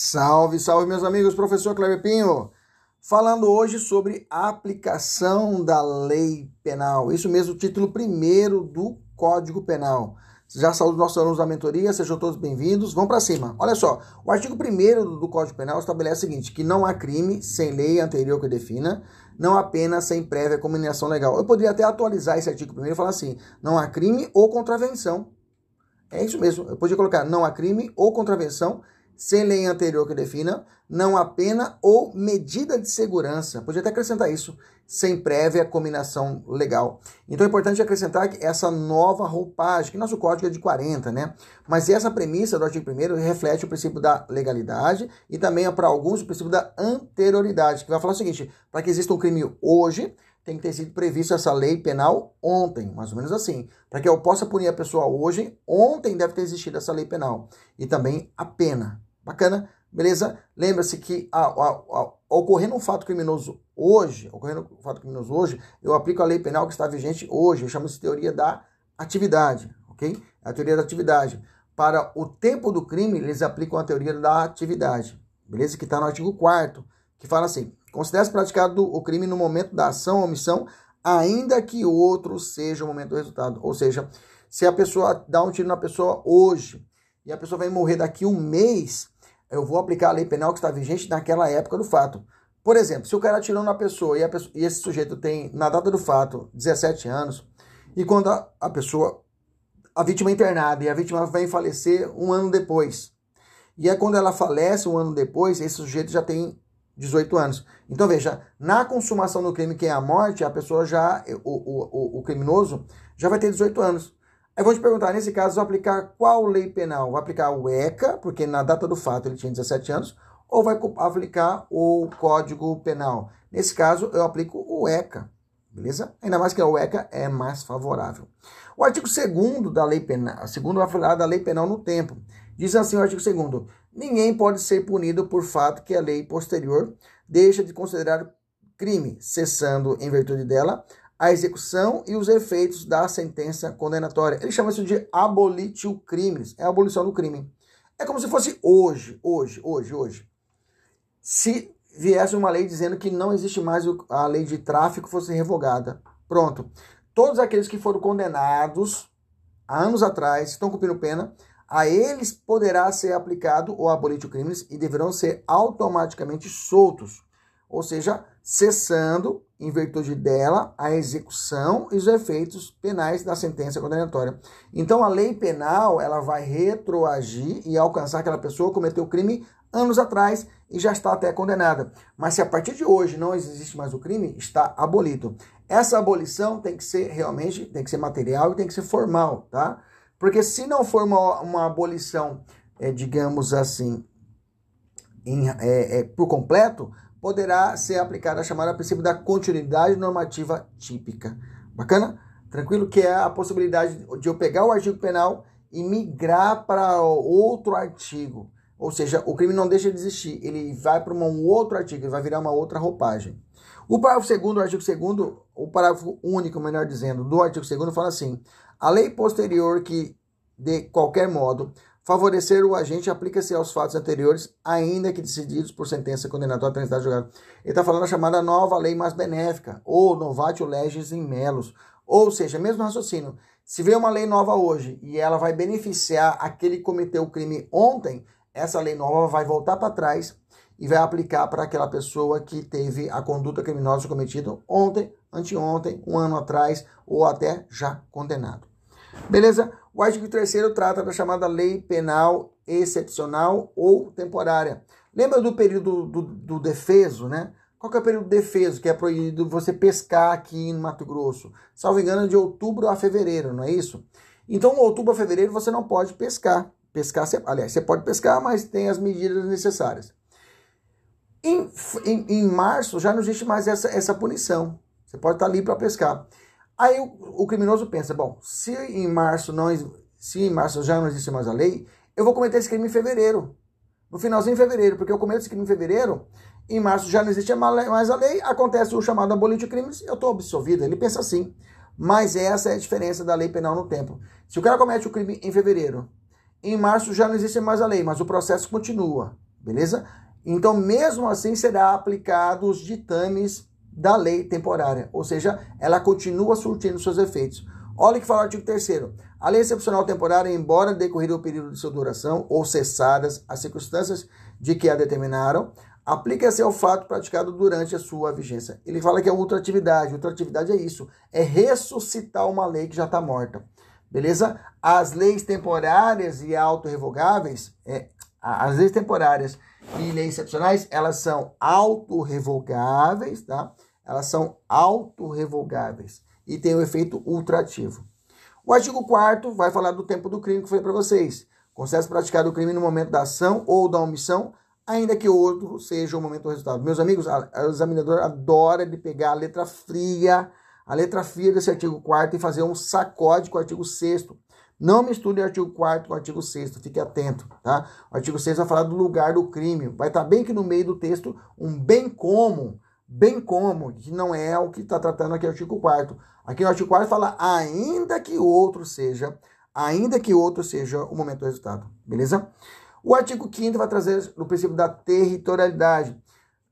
Salve, salve, meus amigos, professor Cleber Pinho, falando hoje sobre aplicação da lei penal. Isso mesmo, título primeiro do Código Penal. Já saúde nossos alunos da mentoria, sejam todos bem-vindos. Vamos para cima. Olha só, o artigo 1 do Código Penal estabelece o seguinte: que não há crime sem lei anterior que defina, não há pena sem prévia combinação legal. Eu poderia até atualizar esse artigo primeiro e falar assim: não há crime ou contravenção. É isso mesmo. Eu poderia colocar não há crime ou contravenção sem lei anterior que defina, não há pena ou medida de segurança. Podia até acrescentar isso, sem prévia combinação legal. Então é importante acrescentar que essa nova roupagem, que nosso código é de 40, né? Mas essa premissa do artigo 1 reflete o princípio da legalidade e também, para alguns, o princípio da anterioridade, que vai falar o seguinte: para que exista um crime hoje, tem que ter sido previsto essa lei penal ontem, mais ou menos assim. Para que eu possa punir a pessoa hoje, ontem deve ter existido essa lei penal. E também a pena. Bacana? Beleza? Lembra-se que a, a, a, ocorrendo um fato criminoso hoje, ocorrendo um fato criminoso hoje, eu aplico a lei penal que está vigente hoje. Eu chamo isso de teoria da atividade, ok? A teoria da atividade. Para o tempo do crime, eles aplicam a teoria da atividade, beleza? Que está no artigo 4 que fala assim: considera-se praticado o crime no momento da ação ou omissão, ainda que o outro seja o momento do resultado. Ou seja, se a pessoa dá um tiro na pessoa hoje e a pessoa vai morrer daqui um mês, eu vou aplicar a lei penal que está vigente naquela época do fato. Por exemplo, se o cara atirou na pessoa e, pessoa, e esse sujeito tem, na data do fato, 17 anos, e quando a, a pessoa, a vítima é internada e a vítima vem falecer um ano depois, e é quando ela falece um ano depois, esse sujeito já tem 18 anos. Então veja, na consumação do crime, que é a morte, a pessoa já, o, o, o, o criminoso, já vai ter 18 anos. Aí vou te perguntar, nesse caso, vou aplicar qual lei penal? Vou aplicar o ECA, porque na data do fato ele tinha 17 anos, ou vai aplicar o Código Penal? Nesse caso, eu aplico o ECA, beleza? Ainda mais que o ECA é mais favorável. O artigo 2 da lei penal, segundo vai falar da lei penal no tempo. Diz assim o artigo 2 Ninguém pode ser punido por fato que a lei posterior deixa de considerar crime, cessando, em virtude dela, a execução e os efeitos da sentença condenatória. Ele chama isso de abolitio crimes, é a abolição do crime. É como se fosse hoje, hoje, hoje, hoje. Se viesse uma lei dizendo que não existe mais a lei de tráfico fosse revogada. Pronto. Todos aqueles que foram condenados há anos atrás, estão cumprindo pena, a eles poderá ser aplicado o abolitio crimes e deverão ser automaticamente soltos. Ou seja, cessando, em virtude dela, a execução e os efeitos penais da sentença condenatória. Então, a lei penal ela vai retroagir e alcançar aquela pessoa que cometeu o crime anos atrás e já está até condenada. Mas se a partir de hoje não existe mais o crime, está abolido. Essa abolição tem que ser realmente, tem que ser material e tem que ser formal, tá? Porque se não for uma, uma abolição, é, digamos assim, em, é, é, por completo, poderá ser aplicada a chamada princípio da continuidade normativa típica. Bacana? Tranquilo? Que é a possibilidade de eu pegar o artigo penal e migrar para outro artigo. Ou seja, o crime não deixa de existir, ele vai para um outro artigo, ele vai virar uma outra roupagem. O parágrafo segundo, o artigo segundo, o parágrafo único, melhor dizendo, do artigo segundo fala assim: a lei posterior que, de qualquer modo, Favorecer o agente aplica-se aos fatos anteriores, ainda que decididos por sentença condenatória transitada julgada. Ele está falando a chamada nova lei mais benéfica, ou novatio legis in melos. Ou seja, mesmo raciocínio. Se vê uma lei nova hoje e ela vai beneficiar aquele que cometeu o crime ontem, essa lei nova vai voltar para trás e vai aplicar para aquela pessoa que teve a conduta criminosa cometida ontem, anteontem, um ano atrás ou até já condenado. Beleza? O artigo 3 trata da chamada lei penal excepcional ou temporária. Lembra do período do, do defeso, né? Qual é o período defeso que é proibido você pescar aqui no Mato Grosso? Salvo engano, de outubro a fevereiro, não é isso? Então, outubro a fevereiro você não pode pescar. Pescar, aliás, você pode pescar, mas tem as medidas necessárias. Em, em, em março já não existe mais essa, essa punição. Você pode estar ali para pescar. Aí o, o, criminoso pensa, bom, se em março não se em março já não existe mais a lei, eu vou cometer esse crime em fevereiro. No finalzinho de fevereiro, porque eu cometo esse crime em fevereiro, em março já não existe mais a lei, acontece o chamado abolite de crimes, eu estou absolvido. Ele pensa assim. Mas essa é a diferença da lei penal no tempo. Se o cara comete o crime em fevereiro, em março já não existe mais a lei, mas o processo continua, beleza? Então, mesmo assim, será aplicado os ditames da lei temporária, ou seja, ela continua surtindo seus efeitos. Olha o que fala o artigo 3 A lei excepcional temporária, embora decorrido o período de sua duração ou cessadas as circunstâncias de que a determinaram, aplica-se ao fato praticado durante a sua vigência. Ele fala que é ultratividade. Ultratividade é isso, é ressuscitar uma lei que já está morta. Beleza? As leis temporárias e autorrevogáveis, é, as leis temporárias e leis excepcionais, elas são autorrevogáveis, tá? Elas são autorrevogáveis e tem o efeito ultrativo. O artigo 4 vai falar do tempo do crime que foi para vocês. Praticado o crime no momento da ação ou da omissão, ainda que outro seja o momento do resultado. Meus amigos, o examinador adora de pegar a letra fria, a letra fria desse artigo 4 e fazer um sacode com o artigo 6 não misture o artigo 4 com o artigo 6 fique atento, tá? O artigo 6 vai falar do lugar do crime. Vai estar bem que no meio do texto um bem como, bem como, que não é o que está tratando aqui o artigo 4 Aqui no artigo 4 fala ainda que outro seja, ainda que outro seja o momento do resultado, beleza? O artigo 5 vai trazer o princípio da territorialidade.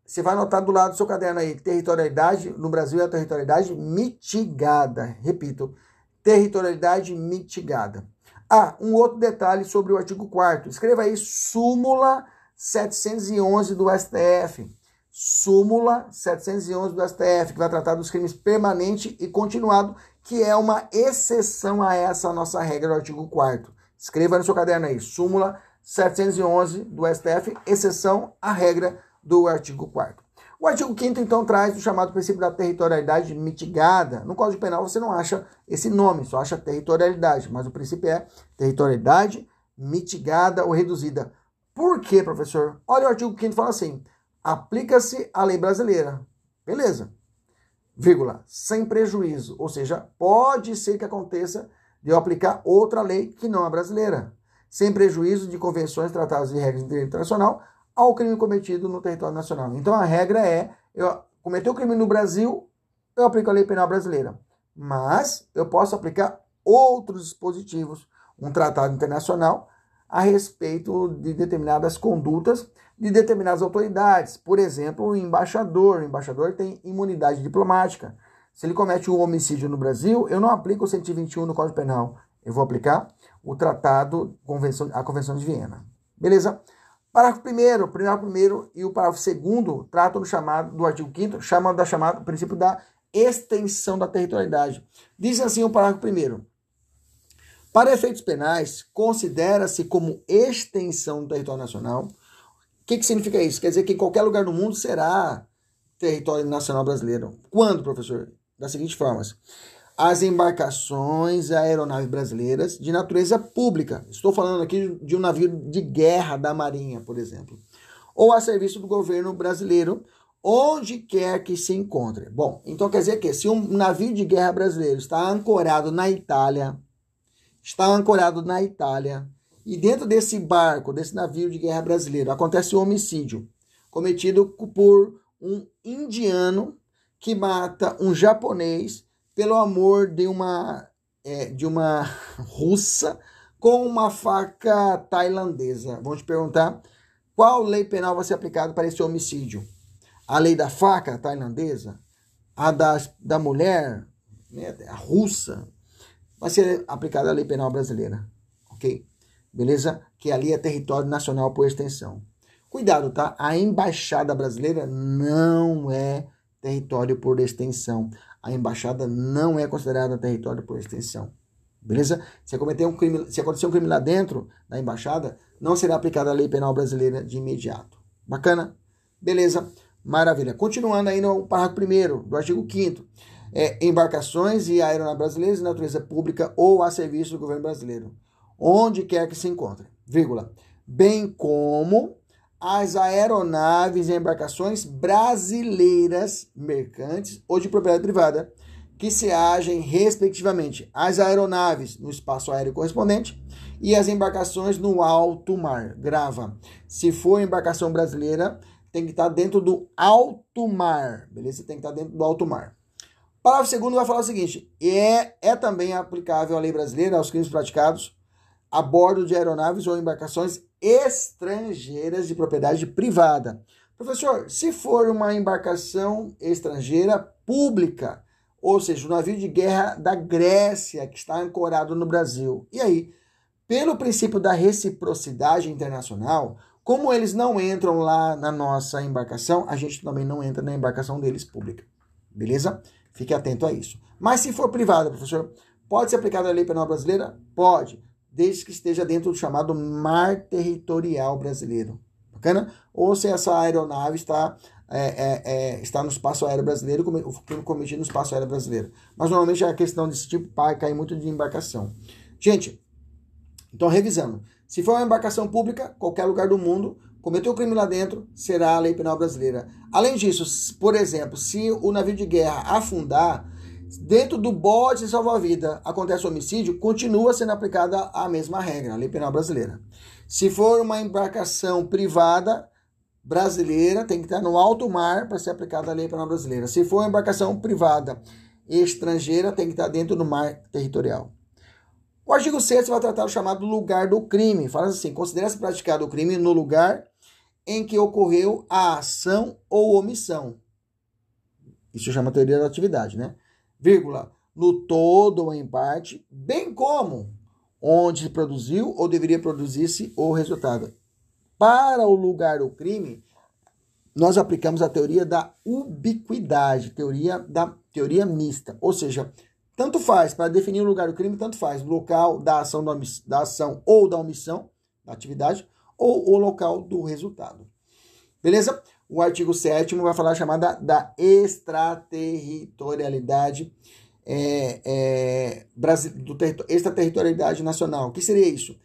Você vai anotar do lado do seu caderno aí, territorialidade, no Brasil é a territorialidade mitigada. Repito, territorialidade mitigada. Ah, um outro detalhe sobre o artigo 4 Escreva aí súmula 711 do STF. Súmula 711 do STF, que vai tratar dos crimes permanente e continuado, que é uma exceção a essa nossa regra do artigo 4 Escreva no seu caderno aí, súmula 711 do STF, exceção à regra do artigo 4 o artigo 5 então traz o chamado princípio da territorialidade mitigada. No Código Penal você não acha esse nome, só acha territorialidade, mas o princípio é territorialidade mitigada ou reduzida. Por quê, professor? Olha o artigo 5 fala assim: aplica-se a lei brasileira. Beleza. Vírgula, sem prejuízo, ou seja, pode ser que aconteça de eu aplicar outra lei que não a brasileira, sem prejuízo de convenções, tratados e regras de direito internacional, ao crime cometido no território nacional. Então a regra é, eu cometeu o crime no Brasil, eu aplico a lei penal brasileira. Mas eu posso aplicar outros dispositivos, um tratado internacional a respeito de determinadas condutas de determinadas autoridades. Por exemplo, o embaixador. O embaixador tem imunidade diplomática. Se ele comete um homicídio no Brasil, eu não aplico o 121 no Código Penal. Eu vou aplicar o tratado, a Convenção de Viena. Beleza? Parágrafo 1 parágrafo 1 e o parágrafo 2 tratam do chamado do artigo 5 chamam da chamada princípio da extensão da territorialidade. Diz assim o parágrafo 1 Para efeitos penais, considera-se como extensão do território nacional. O que, que significa isso? Quer dizer que em qualquer lugar do mundo será território nacional brasileiro. Quando, professor? Das seguintes formas: as embarcações aeronaves brasileiras de natureza pública. Estou falando aqui de um navio de guerra da Marinha, por exemplo. Ou a serviço do governo brasileiro, onde quer que se encontre. Bom, então quer dizer que se um navio de guerra brasileiro está ancorado na Itália, está ancorado na Itália, e dentro desse barco, desse navio de guerra brasileiro, acontece um homicídio cometido por um indiano que mata um japonês pelo amor de uma, é, de uma russa com uma faca tailandesa. Vamos te perguntar qual lei penal vai ser aplicada para esse homicídio? A lei da faca tailandesa? A da, da mulher, né, a russa? Vai ser aplicada a lei penal brasileira, ok? Beleza? Que ali é território nacional por extensão. Cuidado, tá? A embaixada brasileira não é território por extensão a embaixada não é considerada território por extensão. Beleza? Se cometer um crime, se acontecer um crime lá dentro da embaixada, não será aplicada a lei penal brasileira de imediato. Bacana? Beleza? Maravilha. Continuando aí no parágrafo 1 do artigo 5 é, embarcações e aeronaves brasileiras de natureza pública ou a serviço do governo brasileiro, onde quer que se encontre, vírgula, bem como as aeronaves e embarcações brasileiras mercantes ou de propriedade privada que se agem respectivamente as aeronaves no espaço aéreo correspondente e as embarcações no alto mar. Grava. Se for embarcação brasileira, tem que estar dentro do alto mar, beleza? Tem que estar dentro do alto mar. Parágrafo segundo vai falar o seguinte: é, é também aplicável a lei brasileira aos crimes praticados a bordo de aeronaves ou embarcações estrangeiras de propriedade privada. Professor, se for uma embarcação estrangeira pública, ou seja, o um navio de guerra da Grécia que está ancorado no Brasil, e aí, pelo princípio da reciprocidade internacional, como eles não entram lá na nossa embarcação, a gente também não entra na embarcação deles pública. Beleza? Fique atento a isso. Mas se for privada, professor, pode ser aplicada a lei penal brasileira? Pode, desde que esteja dentro do chamado mar territorial brasileiro. Bacana? Ou se essa aeronave está, é, é, é, está no espaço aéreo brasileiro, cometido no espaço aéreo brasileiro. Mas normalmente a questão desse tipo cai muito de embarcação. Gente, então revisando. Se for uma embarcação pública, qualquer lugar do mundo, cometeu crime lá dentro, será a lei penal brasileira. Além disso, por exemplo, se o navio de guerra afundar, dentro do bote de salva-vida acontece homicídio, continua sendo aplicada a mesma regra, a lei penal brasileira. Se for uma embarcação privada brasileira, tem que estar no alto mar para ser aplicada a lei penal brasileira. Se for uma embarcação privada estrangeira, tem que estar dentro do mar territorial. O artigo 6 vai tratar o chamado lugar do crime. Fala assim: considera-se praticado o crime no lugar em que ocorreu a ação ou omissão. Isso chama teoria da atividade, né? Vírgula, no todo ou em parte, bem como onde se produziu ou deveria produzir-se o resultado. Para o lugar do crime, nós aplicamos a teoria da ubiquidade, teoria da teoria mista, ou seja, tanto faz, para definir o lugar do crime, tanto faz o local da ação, da ação ou da omissão da atividade, ou o local do resultado. Beleza? O artigo 7 vai falar chamada da extraterritorialidade é, é, do extraterritorialidade nacional. O que seria isso?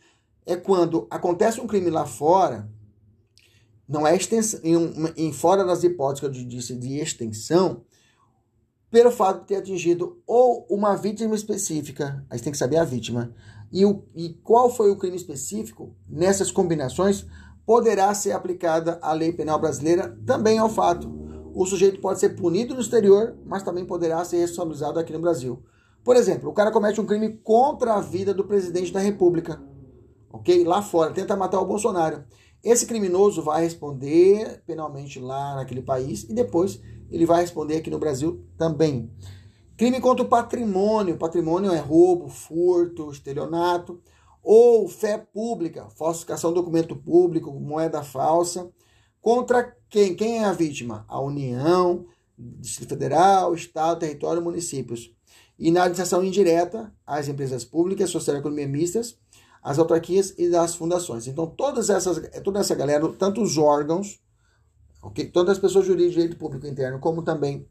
É quando acontece um crime lá fora, não é extensão, em, em fora das hipóteses eu disse de extensão, pelo fato de ter atingido ou uma vítima específica, a gente tem que saber a vítima, e, o, e qual foi o crime específico, nessas combinações, poderá ser aplicada a lei penal brasileira também ao fato. O sujeito pode ser punido no exterior, mas também poderá ser responsabilizado aqui no Brasil. Por exemplo, o cara comete um crime contra a vida do presidente da República, ok? Lá fora, tenta matar o Bolsonaro. Esse criminoso vai responder penalmente lá naquele país e depois ele vai responder aqui no Brasil também. Crime contra o patrimônio. Patrimônio é roubo, furto, estelionato. Ou fé pública, falsificação do documento público, moeda falsa. Contra quem? Quem é a vítima? A União, Distrito Federal, Estado, Território, Municípios. E na administração indireta, as empresas públicas, social-economia mistas, as autarquias e das fundações. Então, todas essas, toda essa galera, tanto os órgãos ok? Tanto as pessoas jurídicas de direito público interno, como também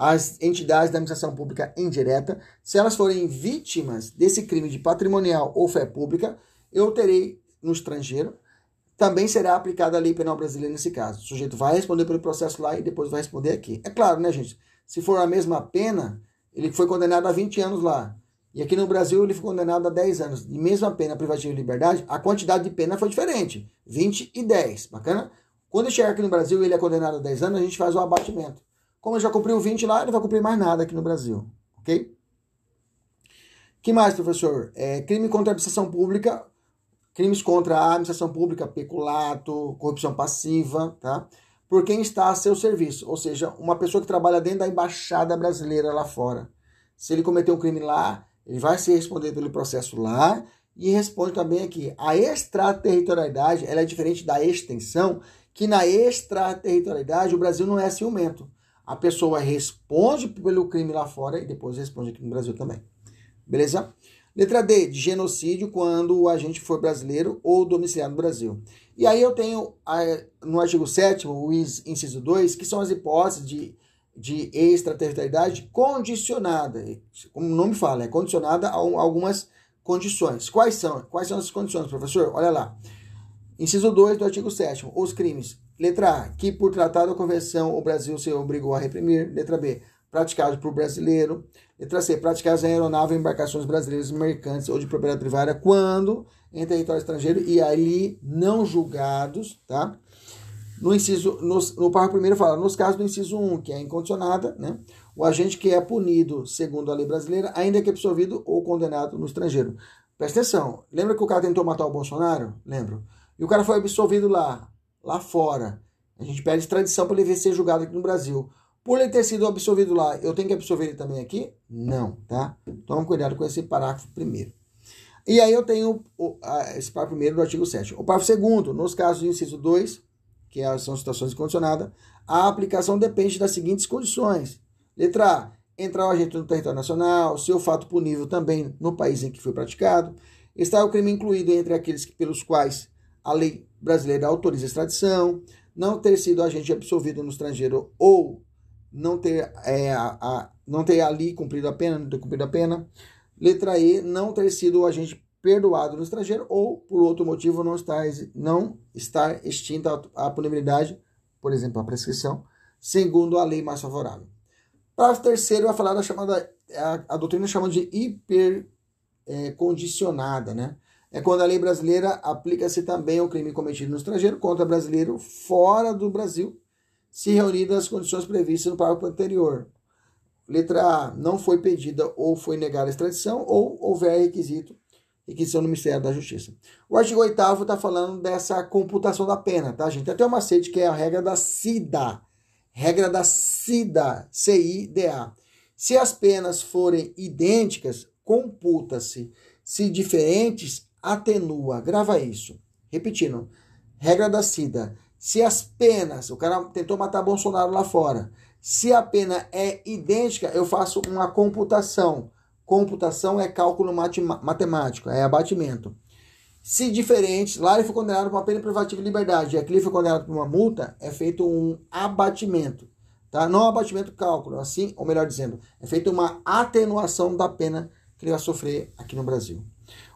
as entidades da administração pública indireta, se elas forem vítimas desse crime de patrimonial ou fé pública, eu terei no estrangeiro, também será aplicada a lei penal brasileira nesse caso. O sujeito vai responder pelo processo lá e depois vai responder aqui. É claro, né, gente? Se for a mesma pena, ele foi condenado a 20 anos lá. E aqui no Brasil ele foi condenado a 10 anos. De mesma pena privativa de liberdade, a quantidade de pena foi diferente. 20 e 10. Bacana? Quando chegar aqui no Brasil e ele é condenado a 10 anos, a gente faz o abatimento. Como ele já cumpriu 20 lá, ele não vai cumprir mais nada aqui no Brasil. Ok? que mais, professor? É, crime contra a administração pública, crimes contra a administração pública, peculato, corrupção passiva, tá? Por quem está a seu serviço, ou seja, uma pessoa que trabalha dentro da embaixada brasileira lá fora. Se ele cometeu um crime lá, ele vai se responder pelo processo lá e responde também aqui. A extraterritorialidade ela é diferente da extensão que na extraterritorialidade o Brasil não é ciumento. A pessoa responde pelo crime lá fora e depois responde aqui no Brasil também. Beleza? Letra D, de genocídio quando o agente for brasileiro ou domiciliado no Brasil. E aí eu tenho no artigo 7 o inciso 2, que são as hipóteses de, de extraterritorialidade condicionada. Como o nome fala, é condicionada a algumas condições. Quais são? Quais são essas condições, professor? Olha lá. Inciso 2 do artigo 7 os crimes. Letra A, que por tratado ou convenção o Brasil se obrigou a reprimir. Letra B, praticado por brasileiro. Letra C, praticados em aeronave em embarcações brasileiras mercantes ou de propriedade privada quando em território estrangeiro e ali não julgados, tá? No inciso, no, no parágrafo primeiro fala, nos casos do inciso 1, que é incondicionada, né? O agente que é punido segundo a lei brasileira, ainda que absolvido ou condenado no estrangeiro. Presta atenção, lembra que o cara tentou matar o Bolsonaro? Lembro. E o cara foi absolvido lá, lá fora. A gente pede extradição para ele ser julgado aqui no Brasil. Por ele ter sido absolvido lá, eu tenho que absolver ele também aqui? Não, tá? Toma cuidado com esse parágrafo primeiro. E aí eu tenho o, a, esse parágrafo primeiro do artigo 7. O parágrafo segundo, nos casos do inciso 2, que é, são situações condicionadas, a aplicação depende das seguintes condições. Letra A, entrar o agente no território nacional, ser o fato punível também no país em que foi praticado, está o crime incluído entre aqueles que, pelos quais a lei brasileira autoriza a extradição, não ter sido agente absolvido no estrangeiro ou não ter, é, a, a, não ter ali cumprido a pena, não ter cumprido a pena. Letra E, não ter sido o agente perdoado no estrangeiro ou, por outro motivo, não estar, não estar extinta a punibilidade, por exemplo, a prescrição, segundo a lei mais favorável. Parágrafo terceiro vai falar da chamada, a, a doutrina chama de hipercondicionada, é, né? É quando a lei brasileira aplica-se também ao crime cometido no estrangeiro contra brasileiro fora do Brasil, se reunidas as condições previstas no parágrafo anterior. Letra A, não foi pedida ou foi negada a extradição, ou houver requisito, requisição no Ministério da Justiça. O artigo 8 está falando dessa computação da pena, tá, gente? Até uma macete que é a regra da CIDA. Regra da CIDA, C-I-D-A. Se as penas forem idênticas, computa-se. Se diferentes, atenua. Grava isso. Repetindo. Regra da CIDA. Se as penas, o cara tentou matar Bolsonaro lá fora, se a pena é idêntica, eu faço uma computação. Computação é cálculo matemático, é abatimento. Se diferentes, lá ele foi condenado por uma pena privativa de liberdade e aqui ele foi condenado por uma multa, é feito um abatimento. Tá? Não abatimento cálculo, assim, ou melhor dizendo, é feita uma atenuação da pena que ele vai sofrer aqui no Brasil.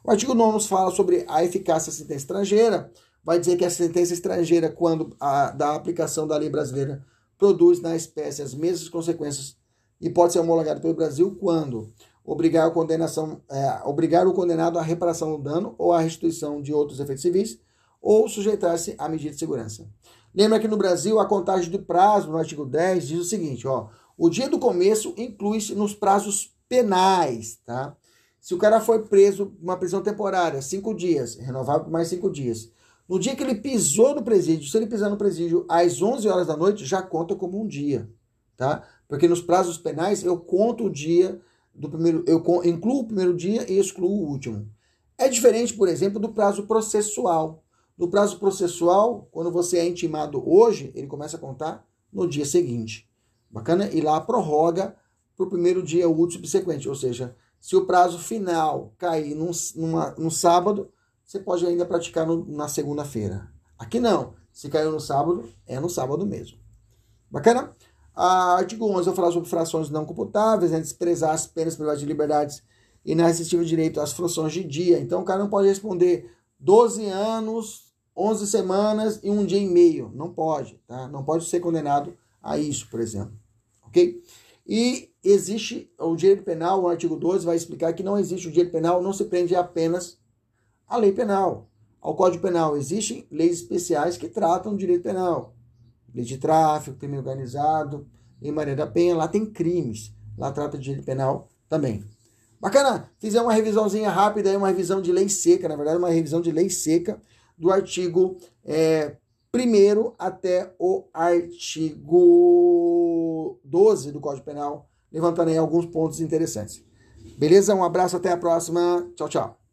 O artigo 9 nos fala sobre a eficácia da sentença estrangeira vai dizer que a sentença estrangeira, quando a, da aplicação da lei brasileira, produz na espécie as mesmas consequências e pode ser homologado pelo Brasil quando obrigar, a condenação, é, obrigar o condenado à reparação do dano ou à restituição de outros efeitos civis ou sujeitar-se à medida de segurança. Lembra que no Brasil a contagem do prazo, no artigo 10, diz o seguinte, ó, o dia do começo inclui-se nos prazos penais, tá? Se o cara foi preso, uma prisão temporária, cinco dias, renovável por mais cinco dias, no dia que ele pisou no presídio, se ele pisar no presídio às 11 horas da noite, já conta como um dia, tá? Porque nos prazos penais eu conto o dia do primeiro, eu incluo o primeiro dia e excluo o último. É diferente, por exemplo, do prazo processual. No prazo processual, quando você é intimado hoje, ele começa a contar no dia seguinte. Bacana? E lá prorroga para o primeiro dia útil subsequente. Ou seja, se o prazo final cair num, numa, num sábado, você pode ainda praticar no, na segunda-feira. Aqui não. Se caiu no sábado, é no sábado mesmo. Bacana? Ah, artigo 11 eu falar sobre frações não computáveis, né, desprezar as penas privadas de liberdades e na resistível direito às frações de dia. Então o cara não pode responder 12 anos, 11 semanas e um dia e meio. Não pode, tá? Não pode ser condenado a isso, por exemplo. Ok? E existe o direito penal, o artigo 12 vai explicar que não existe o direito penal, não se prende apenas a lei penal. Ao Código Penal existem leis especiais que tratam o direito penal. Lei de tráfico, crime organizado, em Maria da Penha, lá tem crimes. Lá trata de direito penal também. Bacana? Fizemos uma revisãozinha rápida, uma revisão de lei seca, na verdade, uma revisão de lei seca do artigo é, 1 até o artigo 12 do Código Penal, levantando aí alguns pontos interessantes. Beleza? Um abraço, até a próxima. Tchau, tchau.